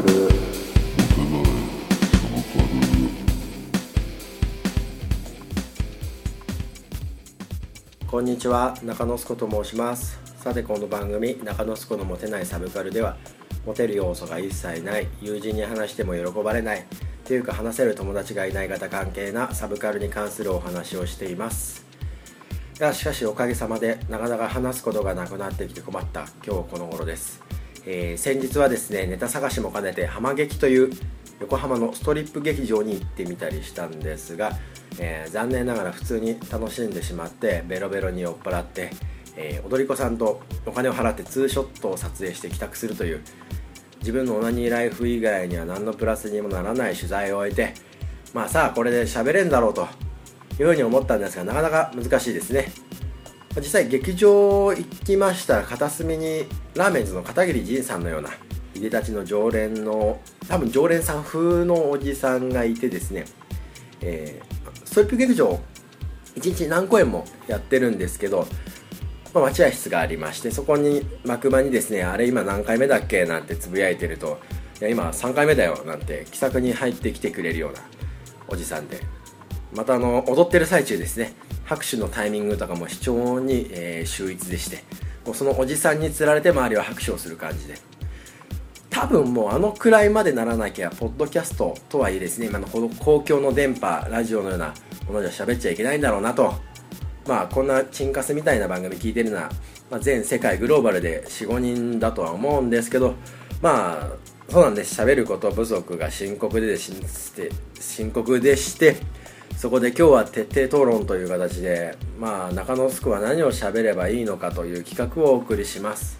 カルこんにちは中野すこと申します。さてこの番組中野すこのモテないサブカルではモテる要素が一切ない友人に話しても喜ばれないというか話せる友達がいない方関係なサブカルに関するお話をしています。がしかしおかげさまでなかなか話すことがなくなってきて困った今日この頃です、えー、先日はですねネタ探しも兼ねて浜劇という横浜のストリップ劇場に行ってみたりしたんですがえー、残念ながら普通に楽しんでしまってベロベロに酔っ払って、えー、踊り子さんとお金を払ってツーショットを撮影して帰宅するという自分のオナニーライフ以外には何のプラスにもならない取材を終えてまあさあこれで喋れんだろうというふうに思ったんですがなかなか難しいですね。実際劇場行きましたら片隅にラーメンズの片桐仁さんのようないでたちの常連の多分常連さん風のおじさんがいてですね、えー、ストリップ劇場1日何公演もやってるんですけど、まあ、待合室がありましてそこに幕間にですねあれ今何回目だっけなんてつぶやいてるといや今3回目だよなんて気さくに入ってきてくれるようなおじさんでまたあの踊ってる最中ですね拍手のタイミングとかも非常に、えー、秀逸でしてもうそのおじさんにつられて周りは拍手をする感じで。多分もうあのくらいまでならなきゃポッドキャストとはいえですね今のこの公共の電波ラジオのようなものじゃ喋っちゃいけないんだろうなと。まあこんなチンカスみたいな番組聞いてるのは、まあ、全世界グローバルで45人だとは思うんですけどまあそうなんです。喋ること不足が深刻でして深刻でしてそこで今日は徹底討論という形でまあ中野スクは何を喋ればいいのかという企画をお送りします。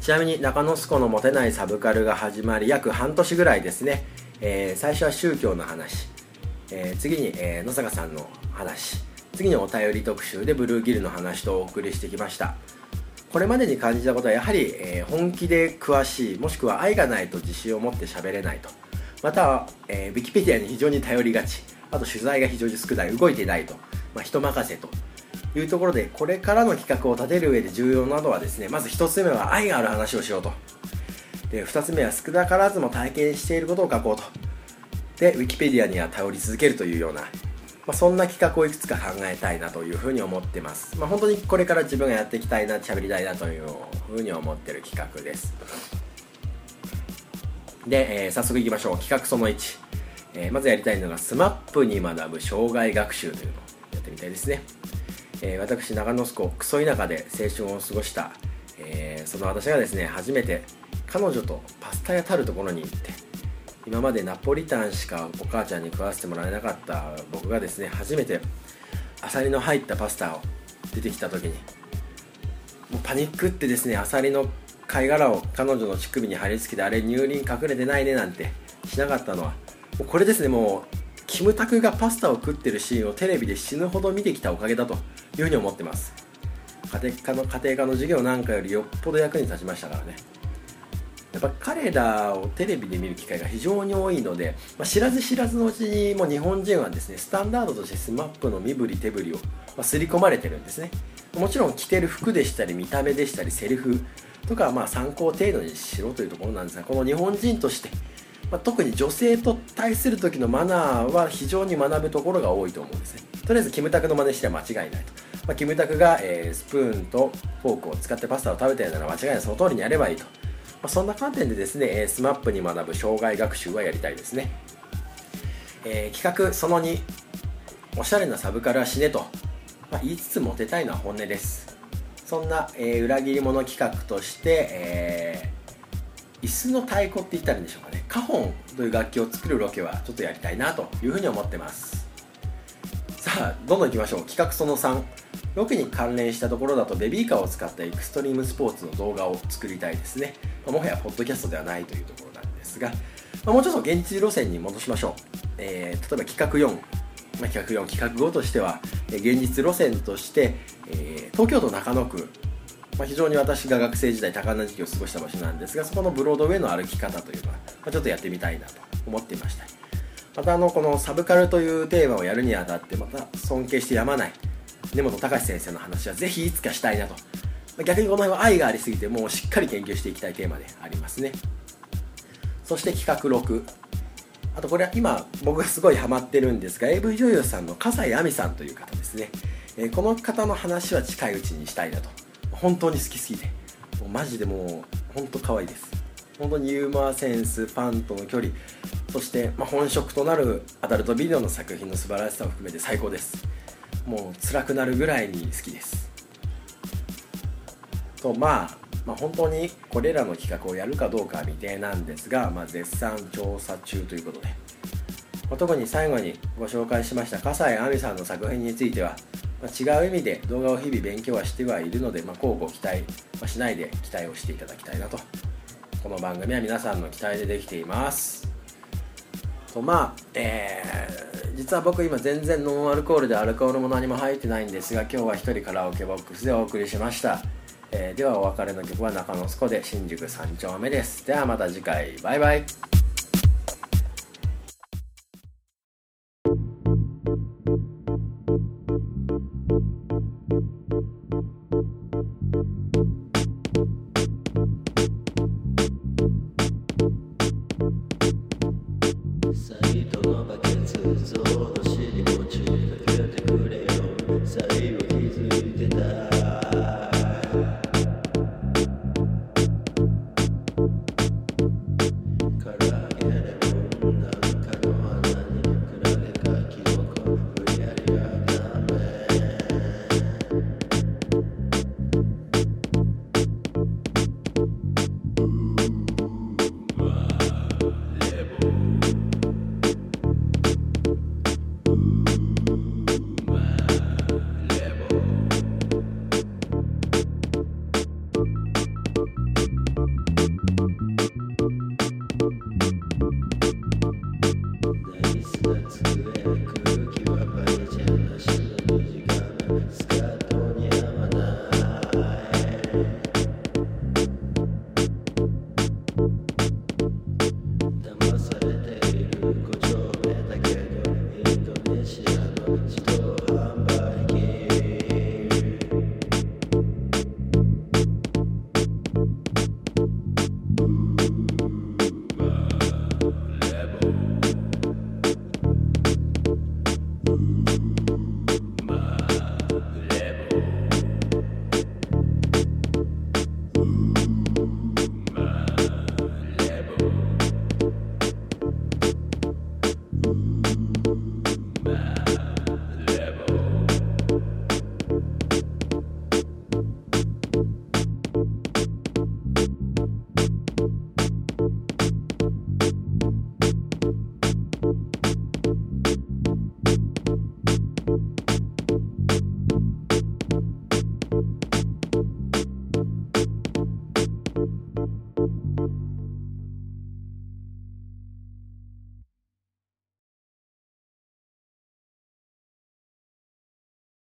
ちなみに中野スコのモテないサブカルが始まり約半年ぐらいですね、えー、最初は宗教の話、えー、次に、えー、野坂さんの話。次にお便り特集でブルーギルの話とお送りしてきました。これまでに感じたことはやはり、え、本気で詳しいもしくは愛がないと自信を持って喋れないと。または、えー、ウィキペディアに非常に頼りがち。あと取材が非常に少ない動いてないと、まあ、人任せと。いうところでこれからの企画を立てる上で重要なのはですねまず1つ目は愛がある話をしようと。で2つ目は少なからずも体験していることを書こうと。でウィキペディアには頼り続けるというような、まあ、そんな企画をいくつか考えたいなというふうに思ってます、まあ、本当にこれから自分がやっていきたいな喋りたいなというふうに思ってる企画です。で、えー、早速いきましょう。企画その1、えー、まずやりたいのが SMAP に学ぶ障害学習というのをやってみたいですね。えー、私長野子クソ田舎で青春を過ごした、えー、その私がですね初めて彼女とパスタ屋たるところに行って今までナポリタンしかお母ちゃんに食わせてもらえなかった僕がですね初めてアサリの入ったパスタを出てきた時にもうパニックってですねアサリの貝殻を彼女の乳首に貼り付けてあれ乳輪隠れてないねなんてしなかったのはこれですね。もうキムタクがパスタを食ってるシーンをテレビで死ぬほど見てきたおかげだというふうに思ってます。家庭科の家庭科の授業なんかよりよっぽど役に立ちましたからね。やっぱ彼らをテレビで見る機会が非常に多いので、まあ、知らず知らずのうちにもう日本人はですねスタンダードとして SMAP の身振り手振りを、ま、刷り込まれてるんですね。もちろん着てる服でしたり見た目でしたりセリフとかはまあ参考程度にしろというところなんですがこの日本人としてまあ、特に女性と対する時のマナーは非常に学ぶところが多いと思うんですね。とりあえずキムタクの真似しては間違いないと、まあ、キムタクが、えー、スプーンとフォークを使ってパスタを食べてるなら間違いないその通りにやればいいと、まあ、そんな観点でですね、え、SMAP に学ぶ障害学習はやりたいですね、えー、企画その2おしゃれなサブカルは死ねと、まあ、言いつつモテたいのは本音です。そんな、えー、裏切り者企画として、え、椅子の太鼓って言ったらいいんでしょうかね。カホンという楽器を作るロケはちょっとやりたいなというふうに思ってます。さあどんどんいきましょう。企画その3ロケに関連したところだとベビーカーを使ったエクストリームスポーツの動画を作りたいですね、まもはやポッドキャストではないというところなんですが、ま、もうちょっと現実路線に戻しましょう、えー、例えば企画4、まあ、企画4企画5としては、現実路線として、えー、東京都中野区まあ、非常に私が学生時代多感な時期を過ごした場所なんですがそこのブロードウェイの歩き方というのは、まあ、ちょっとやってみたいなと思っていました。またあのこのサブカルというテーマをやるにあたってまた尊敬してやまない根本隆先生の話はぜひいつかしたいなと。まあ逆にこの辺は愛がありすぎてもうしっかり研究していきたいテーマでありますね。そして企画6あとこれは今僕がすごいハマってるんですが AV 女優さんの笠井亜美さんという方ですね、えー、この方の話は近いうちにしたいなと。本当に好きすぎて。もうマジでもう本当可愛いです。本当にユーモアセンスファンとの距離。そして、まあ、本職となるアダルトビデオの作品の素晴らしさを含めて最高です。もう辛くなるぐらいに好きです。とまあまあ、本当にこれらの企画をやるかどうかは未定なんですが、まあ、絶賛調査中ということで、まあ、特に最後にご紹介しました笠井亜美さんの作品については、まあ、違う意味で動画を日々勉強はしてはいるので、まあ、こうご期待はしないで期待をしていただきたいなと。この番組は皆さんの期待でできています。とまあえー、実は僕今全然ノンアルコールでアルコールも何も入ってないんですが今日は一人カラオケボックスでお送りしました。えー、ではお別れの曲は中野スコで新宿三丁目です。ではまた次回。バイバイ。サイドのバケツゾウの尻餅かけてくれよ。最後 days that were.